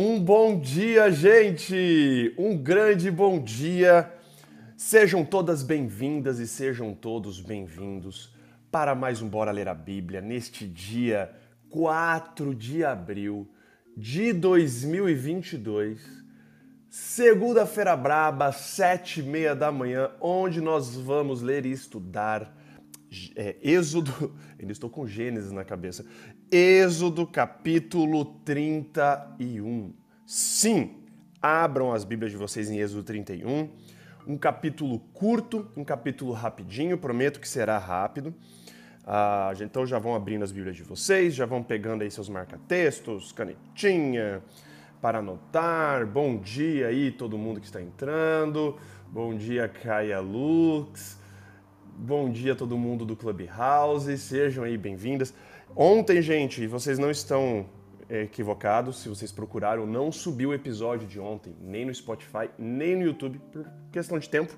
Um bom dia, gente! Um grande bom dia! Sejam todas bem-vindas e sejam todos bem-vindos para mais um Bora Ler a Bíblia neste dia 4 de abril de 2022, segunda-feira braba, sete e meia da manhã, onde nós vamos ler e estudar é, Êxodo, ainda estou com Gênesis na cabeça, Êxodo capítulo 31. Sim, abram as Bíblias de vocês em Êxodo 31. Um capítulo curto, um capítulo rapidinho, prometo que será rápido. Ah, então já vão abrindo as Bíblias de vocês, já vão pegando aí seus marca-textos, canetinha para anotar. Bom dia aí todo mundo que está entrando. Bom dia, Caia Lux. Bom dia todo mundo do Clubhouse, sejam aí bem-vindas. Ontem, gente, vocês não estão é, equivocados, se vocês procuraram, não subiu o episódio de ontem, nem no Spotify, nem no YouTube, por questão de tempo.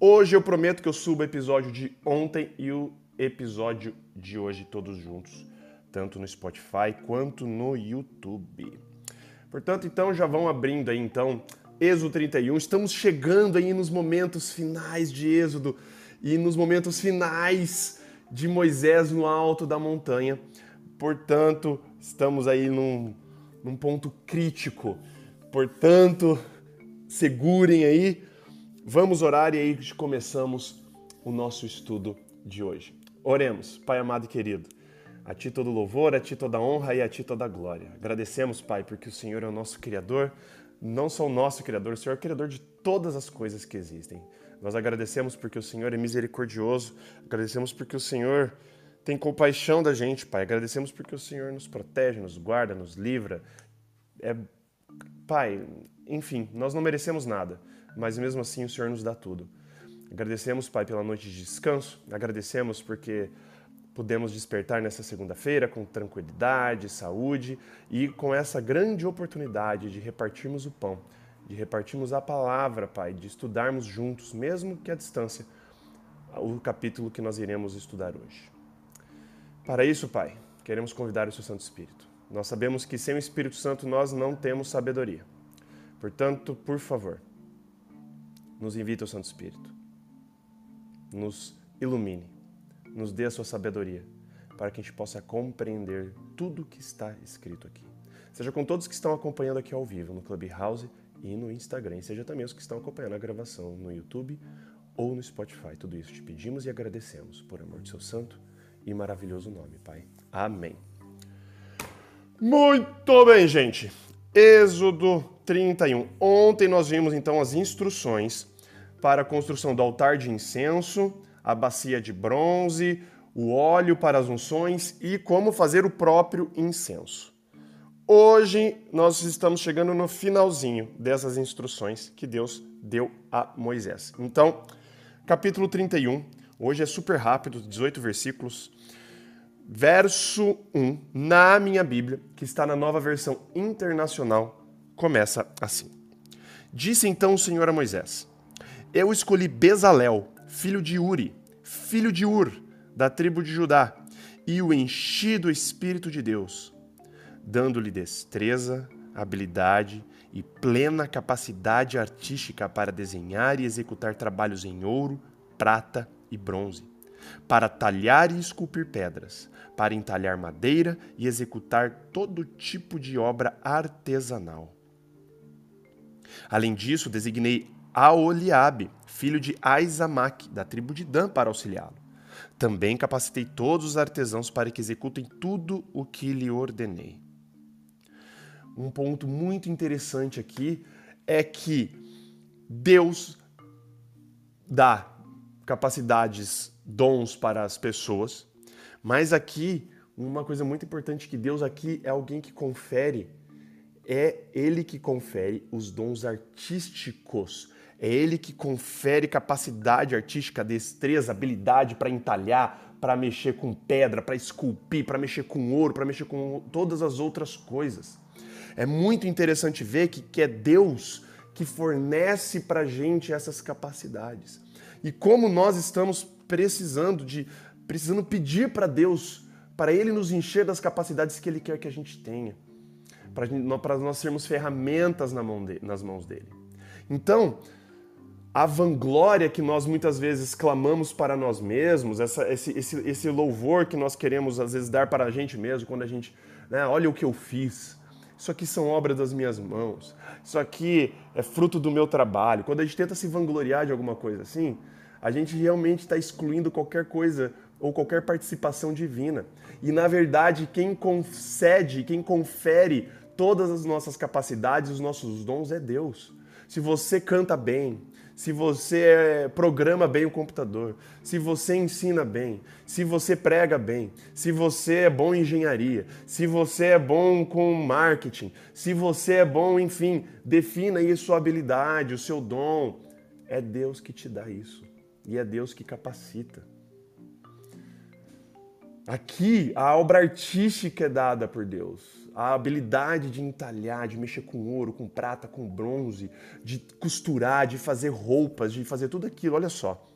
Hoje eu prometo que eu subo o episódio de ontem e o episódio de hoje todos juntos, tanto no Spotify quanto no YouTube. Portanto, então já vão abrindo aí então Êxodo 31. Estamos chegando aí nos momentos finais de Êxodo e nos momentos finais de Moisés no alto da montanha. Portanto, estamos aí num, num ponto crítico. Portanto, segurem aí. Vamos orar e aí começamos o nosso estudo de hoje. Oremos, Pai amado e querido. A Ti todo louvor, a Ti toda honra e a Ti toda glória. Agradecemos, Pai, porque o Senhor é o nosso Criador, não só o nosso Criador, o Senhor é o Criador de todas as coisas que existem. Nós agradecemos porque o Senhor é misericordioso, agradecemos porque o Senhor tem compaixão da gente, Pai. Agradecemos porque o Senhor nos protege, nos guarda, nos livra. É, pai, enfim, nós não merecemos nada, mas mesmo assim o Senhor nos dá tudo. Agradecemos, Pai, pela noite de descanso, agradecemos porque pudemos despertar nessa segunda-feira com tranquilidade, saúde e com essa grande oportunidade de repartirmos o pão de repartirmos a palavra, Pai, de estudarmos juntos, mesmo que à distância, o capítulo que nós iremos estudar hoje. Para isso, Pai, queremos convidar o Seu Santo Espírito. Nós sabemos que sem o Espírito Santo nós não temos sabedoria. Portanto, por favor, nos invita o Santo Espírito. Nos ilumine, nos dê a sua sabedoria, para que a gente possa compreender tudo que está escrito aqui. Seja com todos que estão acompanhando aqui ao vivo no Clubhouse e no Instagram. Seja também os que estão acompanhando a gravação no YouTube ou no Spotify. Tudo isso te pedimos e agradecemos por amor de seu santo e maravilhoso nome, Pai. Amém. Muito bem, gente. Êxodo 31. Ontem nós vimos então as instruções para a construção do altar de incenso, a bacia de bronze, o óleo para as unções e como fazer o próprio incenso. Hoje nós estamos chegando no finalzinho dessas instruções que Deus deu a Moisés. Então, capítulo 31, hoje é super rápido, 18 versículos. Verso 1, na minha Bíblia, que está na nova versão internacional, começa assim: Disse então o Senhor a Moisés: Eu escolhi Bezalel, filho de Uri, filho de Ur, da tribo de Judá, e o enchi do Espírito de Deus dando-lhe destreza, habilidade e plena capacidade artística para desenhar e executar trabalhos em ouro, prata e bronze, para talhar e esculpir pedras, para entalhar madeira e executar todo tipo de obra artesanal. Além disso, designei Aoliabe, filho de Aizamaque, da tribo de Dan, para auxiliá-lo. Também capacitei todos os artesãos para que executem tudo o que lhe ordenei um ponto muito interessante aqui é que Deus dá capacidades, dons para as pessoas, mas aqui uma coisa muito importante que Deus aqui é alguém que confere, é ele que confere os dons artísticos. É ele que confere capacidade artística, destreza, habilidade para entalhar, para mexer com pedra, para esculpir, para mexer com ouro, para mexer com todas as outras coisas. É muito interessante ver que, que é Deus que fornece para a gente essas capacidades. E como nós estamos precisando de precisando pedir para Deus, para Ele nos encher das capacidades que Ele quer que a gente tenha. para nós sermos ferramentas na mão de, nas mãos dele. Então, a vanglória que nós muitas vezes clamamos para nós mesmos, essa, esse, esse, esse louvor que nós queremos às vezes dar para a gente mesmo, quando a gente, né, olha o que eu fiz, isso aqui são obras das minhas mãos, isso aqui é fruto do meu trabalho. Quando a gente tenta se vangloriar de alguma coisa assim, a gente realmente está excluindo qualquer coisa ou qualquer participação divina. E na verdade, quem concede, quem confere todas as nossas capacidades, os nossos dons é Deus. Se você canta bem, se você é, programa bem o computador, se você ensina bem, se você prega bem, se você é bom em engenharia, se você é bom com marketing, se você é bom, enfim, defina aí sua habilidade, o seu dom. É Deus que te dá isso e é Deus que capacita. Aqui, a obra artística é dada por Deus a habilidade de entalhar, de mexer com ouro, com prata, com bronze, de costurar, de fazer roupas, de fazer tudo aquilo. Olha só.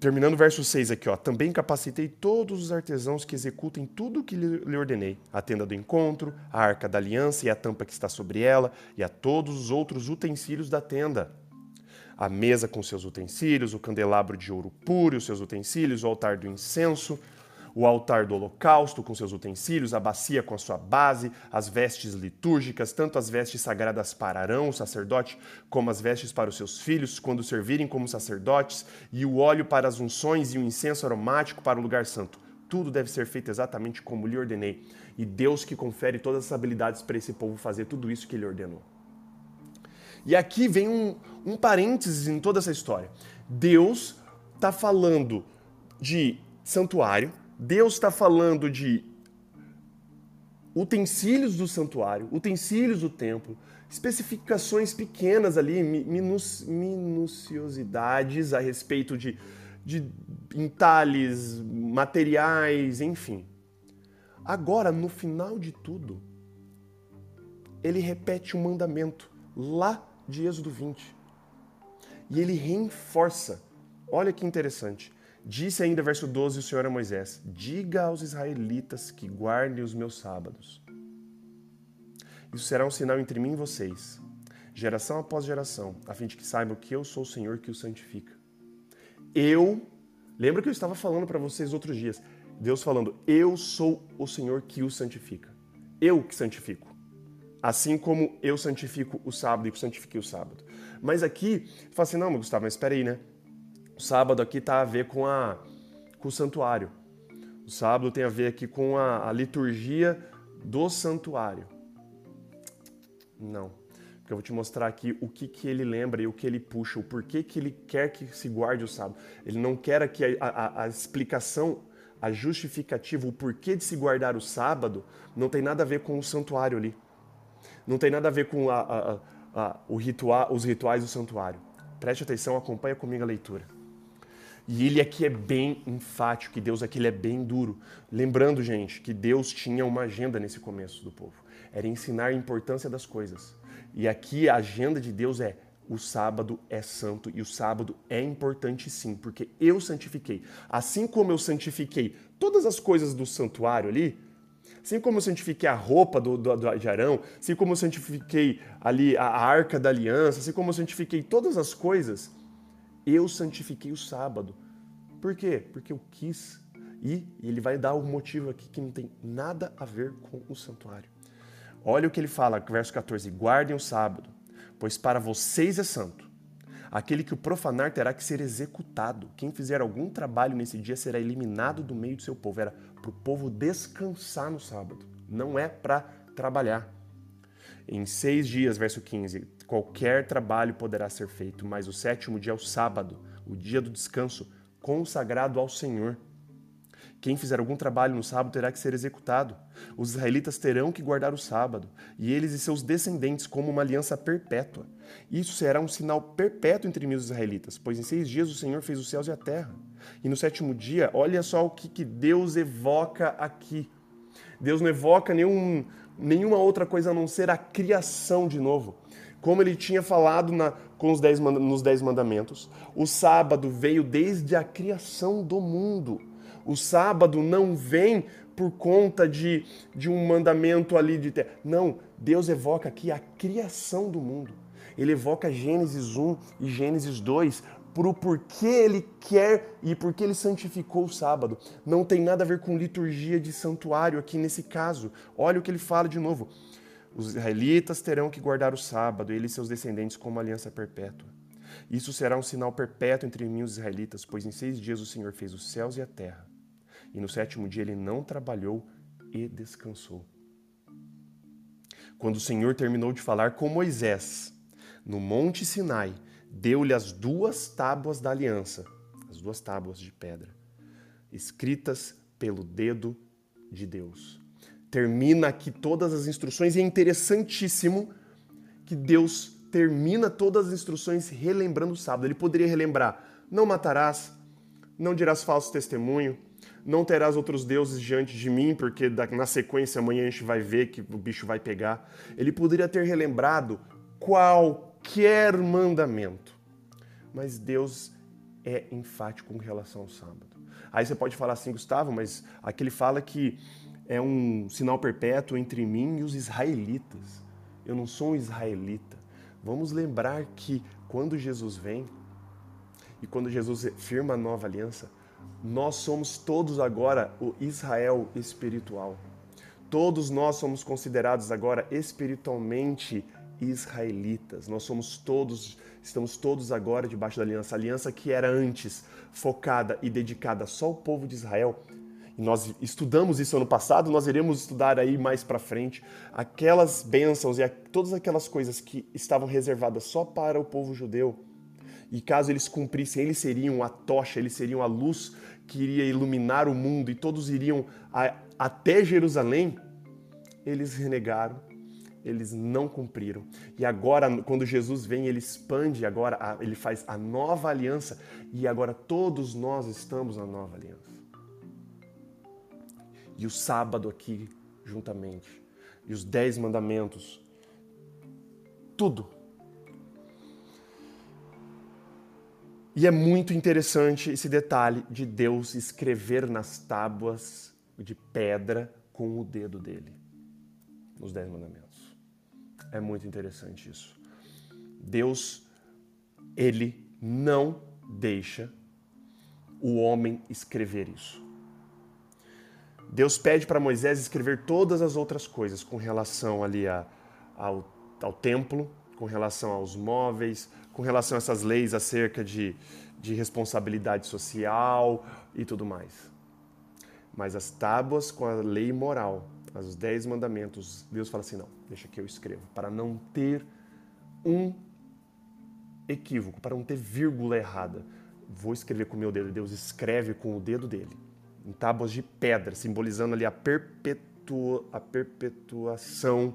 Terminando o verso 6 aqui, ó. Também capacitei todos os artesãos que executem tudo o que lhe ordenei: a tenda do encontro, a arca da aliança e a tampa que está sobre ela, e a todos os outros utensílios da tenda. A mesa com seus utensílios, o candelabro de ouro puro e os seus utensílios, o altar do incenso, o altar do holocausto com seus utensílios, a bacia com a sua base, as vestes litúrgicas, tanto as vestes sagradas para Arão, o sacerdote, como as vestes para os seus filhos, quando servirem como sacerdotes, e o óleo para as unções e o incenso aromático para o lugar santo. Tudo deve ser feito exatamente como lhe ordenei. E Deus que confere todas as habilidades para esse povo fazer tudo isso que ele ordenou. E aqui vem um, um parênteses em toda essa história. Deus está falando de santuário, Deus está falando de utensílios do santuário, utensílios do templo, especificações pequenas ali, minuciosidades a respeito de, de entalhes, materiais, enfim. Agora, no final de tudo, ele repete um mandamento lá de Êxodo 20. E ele reforça. Olha que interessante. Disse ainda, verso 12, o Senhor a Moisés: Diga aos israelitas que guardem os meus sábados. Isso será um sinal entre mim e vocês, geração após geração, a fim de que saibam que eu sou o Senhor que os santifica. Eu, lembra que eu estava falando para vocês outros dias, Deus falando: Eu sou o Senhor que os santifica. Eu que santifico. Assim como eu santifico o sábado e que santifiquei o sábado. Mas aqui, fala assim: não, Gustavo, mas espera aí, né? O sábado aqui está a ver com, a, com o santuário. O sábado tem a ver aqui com a, a liturgia do santuário. Não. Porque eu vou te mostrar aqui o que, que ele lembra e o que ele puxa, o porquê que ele quer que se guarde o sábado. Ele não quer aqui a, a, a explicação, a justificativa, o porquê de se guardar o sábado, não tem nada a ver com o santuário ali. Não tem nada a ver com a, o ritual, os rituais do santuário. Preste atenção, acompanha comigo a leitura. E ele aqui é bem enfático, que Deus aqui é bem duro. Lembrando, gente, que Deus tinha uma agenda nesse começo do povo. Era ensinar a importância das coisas. E aqui a agenda de Deus é o sábado é santo e o sábado é importante sim, porque eu santifiquei. Assim como eu santifiquei todas as coisas do santuário ali, assim como eu santifiquei a roupa do, do, do de Arão, assim como eu santifiquei ali a arca da aliança, assim como eu santifiquei todas as coisas, eu santifiquei o sábado. Por quê? Porque eu quis. E ele vai dar um motivo aqui que não tem nada a ver com o santuário. Olha o que ele fala, verso 14: Guardem o sábado, pois para vocês é santo. Aquele que o profanar terá que ser executado. Quem fizer algum trabalho nesse dia será eliminado do meio do seu povo. Era para o povo descansar no sábado, não é para trabalhar. Em seis dias, verso 15, qualquer trabalho poderá ser feito, mas o sétimo dia é o sábado, o dia do descanso, consagrado ao Senhor. Quem fizer algum trabalho no sábado terá que ser executado. Os israelitas terão que guardar o sábado, e eles e seus descendentes, como uma aliança perpétua. Isso será um sinal perpétuo entre mim e os israelitas, pois em seis dias o Senhor fez os céus e a terra. E no sétimo dia, olha só o que, que Deus evoca aqui. Deus não evoca nenhum, nenhuma outra coisa a não ser a criação de novo. Como ele tinha falado na, com os dez, nos Dez Mandamentos, o sábado veio desde a criação do mundo. O sábado não vem por conta de, de um mandamento ali de ter. Não, Deus evoca aqui a criação do mundo. Ele evoca Gênesis 1 e Gênesis 2 por o porquê ele quer e porque ele santificou o sábado. Não tem nada a ver com liturgia de santuário aqui nesse caso. Olha o que ele fala de novo. Os israelitas terão que guardar o sábado, ele e seus descendentes, como aliança perpétua. Isso será um sinal perpétuo entre mim e os israelitas, pois em seis dias o Senhor fez os céus e a terra, e no sétimo dia ele não trabalhou e descansou. Quando o Senhor terminou de falar com Moisés, no Monte Sinai, deu-lhe as duas tábuas da aliança, as duas tábuas de pedra, escritas pelo dedo de Deus. Termina aqui todas as instruções e é interessantíssimo que Deus termina todas as instruções relembrando o sábado. Ele poderia relembrar: não matarás, não dirás falso testemunho, não terás outros deuses diante de mim, porque na sequência amanhã a gente vai ver que o bicho vai pegar. Ele poderia ter relembrado qualquer mandamento. Mas Deus é enfático com relação ao sábado. Aí você pode falar assim, Gustavo, mas aqui ele fala que é um sinal perpétuo entre mim e os israelitas. Eu não sou um israelita. Vamos lembrar que quando Jesus vem e quando Jesus firma a nova aliança, nós somos todos agora o Israel espiritual. Todos nós somos considerados agora espiritualmente israelitas. Nós somos todos, estamos todos agora debaixo da aliança, a aliança que era antes focada e dedicada só ao povo de Israel. Nós estudamos isso ano passado, nós iremos estudar aí mais para frente aquelas bênçãos e todas aquelas coisas que estavam reservadas só para o povo judeu. E caso eles cumprissem, eles seriam a tocha, eles seriam a luz que iria iluminar o mundo e todos iriam a, até Jerusalém. Eles renegaram eles não cumpriram. E agora, quando Jesus vem, ele expande, agora ele faz a nova aliança e agora todos nós estamos na nova aliança. E o sábado aqui, juntamente, e os dez mandamentos, tudo. E é muito interessante esse detalhe de Deus escrever nas tábuas de pedra com o dedo dele, nos dez mandamentos. É muito interessante isso. Deus, ele não deixa o homem escrever isso. Deus pede para Moisés escrever todas as outras coisas com relação ali a, ao, ao templo, com relação aos móveis, com relação a essas leis acerca de, de responsabilidade social e tudo mais. Mas as tábuas com a lei moral os dez mandamentos, Deus fala assim: não, deixa que eu escrevo, para não ter um equívoco, para não ter vírgula errada. Vou escrever com o meu dedo. Deus escreve com o dedo dele, em tábuas de pedra, simbolizando ali a, perpetua, a perpetuação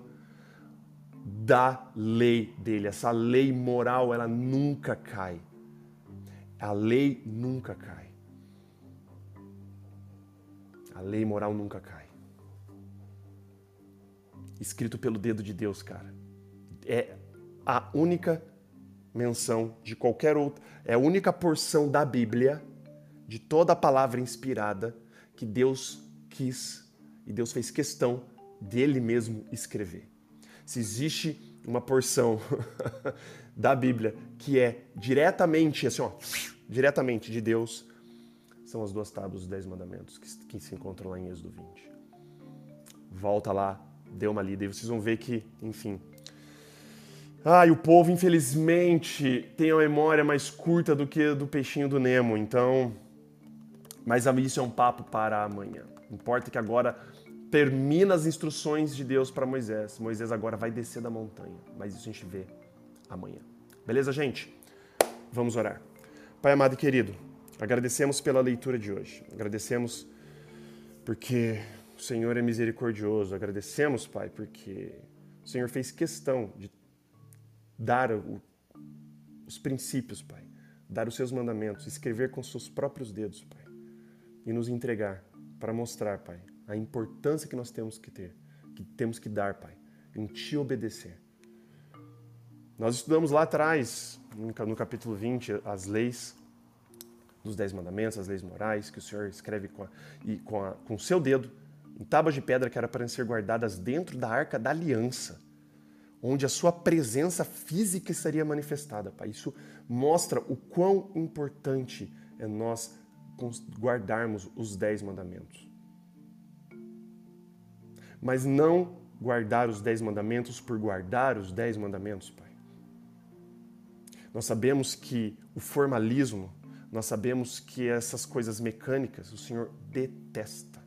da lei dele. Essa lei moral, ela nunca cai. A lei nunca cai. A lei moral nunca cai escrito pelo dedo de Deus, cara. É a única menção de qualquer outra, é a única porção da Bíblia, de toda a palavra inspirada, que Deus quis e Deus fez questão dele mesmo escrever. Se existe uma porção da Bíblia que é diretamente, assim, ó, diretamente de Deus, são as duas tábuas dos Dez Mandamentos que, que se encontram lá em Êxodo 20. Volta lá, dê uma lida e vocês vão ver que, enfim. Ah, e o povo, infelizmente, tem a memória mais curta do que do peixinho do Nemo, então. Mas isso é um papo para amanhã. Importa que agora termina as instruções de Deus para Moisés. Moisés agora vai descer da montanha, mas isso a gente vê amanhã. Beleza, gente? Vamos orar. Pai amado e querido, agradecemos pela leitura de hoje. Agradecemos porque o Senhor é misericordioso. Agradecemos, Pai, porque o Senhor fez questão de dar o, os princípios, Pai, dar os seus mandamentos, escrever com seus próprios dedos, Pai, e nos entregar para mostrar, Pai, a importância que nós temos que ter, que temos que dar, Pai, em Te obedecer. Nós estudamos lá atrás, no capítulo 20, as leis dos Dez Mandamentos, as leis morais, que o Senhor escreve com, a, e com, a, com o seu dedo, em tábuas de pedra que era para ser guardadas dentro da arca da aliança, onde a sua presença física estaria manifestada, Pai. Isso mostra o quão importante é nós guardarmos os Dez Mandamentos. Mas não guardar os Dez Mandamentos por guardar os Dez Mandamentos, Pai. Nós sabemos que o formalismo nós sabemos que essas coisas mecânicas o Senhor detesta.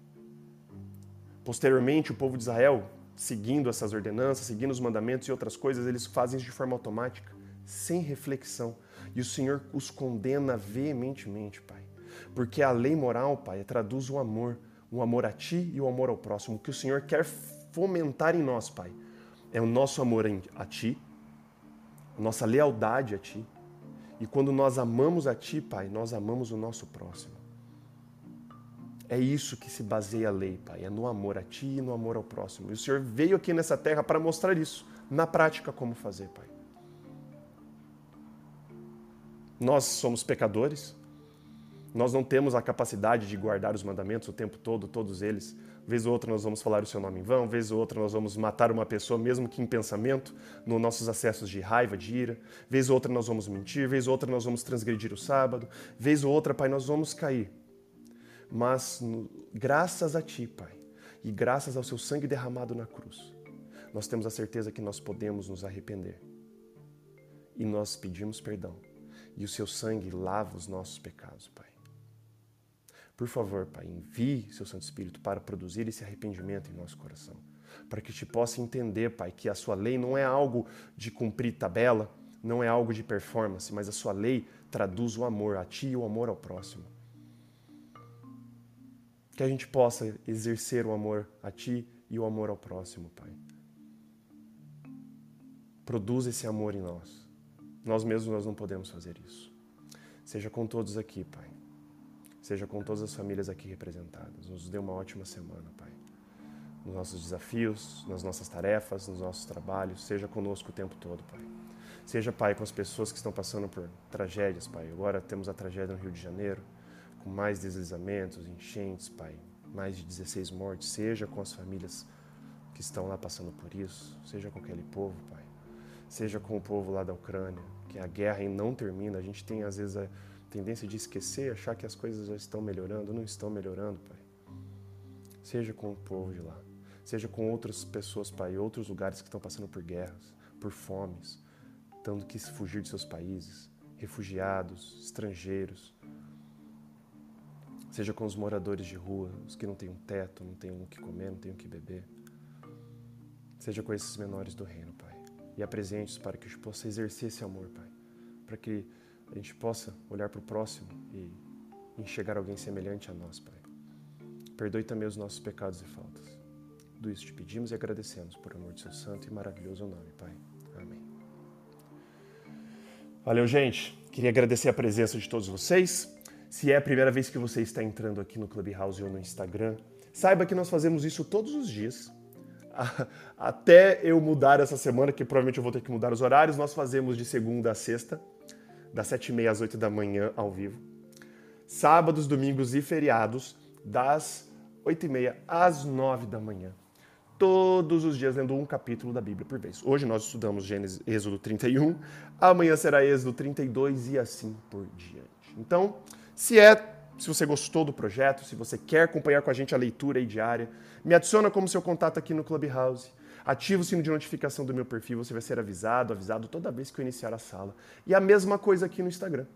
Posteriormente, o povo de Israel, seguindo essas ordenanças, seguindo os mandamentos e outras coisas, eles fazem isso de forma automática, sem reflexão. E o Senhor os condena veementemente, Pai. Porque a lei moral, Pai, traduz o amor, o amor a Ti e o amor ao próximo. O que o Senhor quer fomentar em nós, Pai, é o nosso amor a Ti, nossa lealdade a Ti, e quando nós amamos a Ti, Pai, nós amamos o nosso próximo. É isso que se baseia a lei, Pai, é no amor a Ti e no amor ao próximo. E o Senhor veio aqui nessa terra para mostrar isso, na prática, como fazer, Pai. Nós somos pecadores, nós não temos a capacidade de guardar os mandamentos o tempo todo, todos eles. Vez ou outra nós vamos falar o seu nome em vão, vez ou outra nós vamos matar uma pessoa, mesmo que em pensamento, nos nossos acessos de raiva, de ira. Vez ou outra nós vamos mentir, vez ou outra nós vamos transgredir o sábado. Vez ou outra, Pai, nós vamos cair. Mas graças a Ti, Pai, e graças ao Seu sangue derramado na cruz, nós temos a certeza que nós podemos nos arrepender. E nós pedimos perdão. E o Seu sangue lava os nossos pecados, Pai. Por favor, Pai, envie seu Santo Espírito para produzir esse arrependimento em nosso coração. Para que te possa entender, Pai, que a sua lei não é algo de cumprir tabela, não é algo de performance, mas a sua lei traduz o amor a ti e o amor ao próximo. Que a gente possa exercer o amor a ti e o amor ao próximo, Pai. Produz esse amor em nós. Nós mesmos nós não podemos fazer isso. Seja com todos aqui, Pai seja com todas as famílias aqui representadas. Nos dê uma ótima semana, Pai. Nos nossos desafios, nas nossas tarefas, nos nossos trabalhos, seja conosco o tempo todo, Pai. Seja, Pai, com as pessoas que estão passando por tragédias, Pai. Agora temos a tragédia no Rio de Janeiro, com mais deslizamentos, enchentes, Pai. Mais de 16 mortes. Seja com as famílias que estão lá passando por isso. Seja com aquele povo, Pai. Seja com o povo lá da Ucrânia, que a guerra não termina. A gente tem, às vezes, a tendência de esquecer, achar que as coisas estão melhorando, não estão melhorando, Pai. Seja com o povo de lá, seja com outras pessoas, Pai, outros lugares que estão passando por guerras, por fomes, tendo que fugir de seus países, refugiados, estrangeiros. Seja com os moradores de rua, os que não têm um teto, não têm o que comer, não têm o que beber. Seja com esses menores do reino, Pai. E apresente-os para que eu possa exercer esse amor, Pai. Para que a gente possa olhar para o próximo e enxergar alguém semelhante a nós, Pai. Perdoe também os nossos pecados e faltas. Tudo isso te pedimos e agradecemos por amor de seu santo e maravilhoso nome, Pai. Amém. Valeu, gente. Queria agradecer a presença de todos vocês. Se é a primeira vez que você está entrando aqui no Clubhouse ou no Instagram, saiba que nós fazemos isso todos os dias. Até eu mudar essa semana, que provavelmente eu vou ter que mudar os horários, nós fazemos de segunda a sexta das 7h30 às 8 da manhã ao vivo. Sábados, domingos e feriados, das 8h30 às 9 da manhã. Todos os dias lendo um capítulo da Bíblia por vez. Hoje nós estudamos Gênesis, Êxodo 31, amanhã será Êxodo 32 e assim por diante. Então, se é se você gostou do projeto, se você quer acompanhar com a gente a leitura aí diária, me adiciona como seu contato aqui no Clubhouse. Ativa o sino de notificação do meu perfil, você vai ser avisado, avisado toda vez que eu iniciar a sala. E a mesma coisa aqui no Instagram.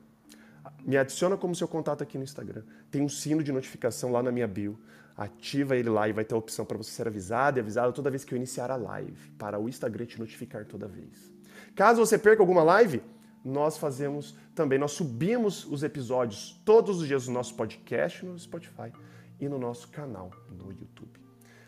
Me adiciona como seu contato aqui no Instagram. Tem um sino de notificação lá na minha bio. Ativa ele lá e vai ter a opção para você ser avisado e avisado toda vez que eu iniciar a live, para o Instagram te notificar toda vez. Caso você perca alguma live, nós fazemos também, nós subimos os episódios todos os dias no nosso podcast no Spotify e no nosso canal no YouTube.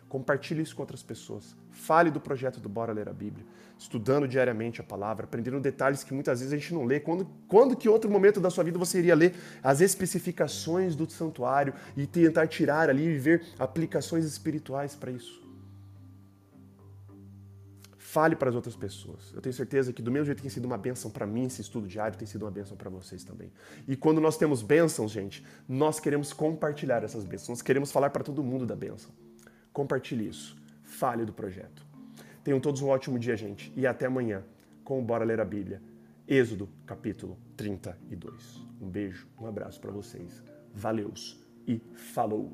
Compartilhe isso com outras pessoas. Fale do projeto do Bora Ler a Bíblia, estudando diariamente a palavra, aprendendo detalhes que muitas vezes a gente não lê. Quando, quando que outro momento da sua vida você iria ler as especificações do santuário e tentar tirar ali e ver aplicações espirituais para isso? Fale para as outras pessoas. Eu tenho certeza que do mesmo jeito que tem sido uma bênção para mim esse estudo diário, tem sido uma bênção para vocês também. E quando nós temos bênçãos, gente, nós queremos compartilhar essas bênçãos. Nós queremos falar para todo mundo da bênção. Compartilhe isso. Fale do projeto. Tenham todos um ótimo dia, gente. E até amanhã com o Bora Ler a Bíblia. Êxodo, capítulo 32. Um beijo, um abraço para vocês. Valeus e falou!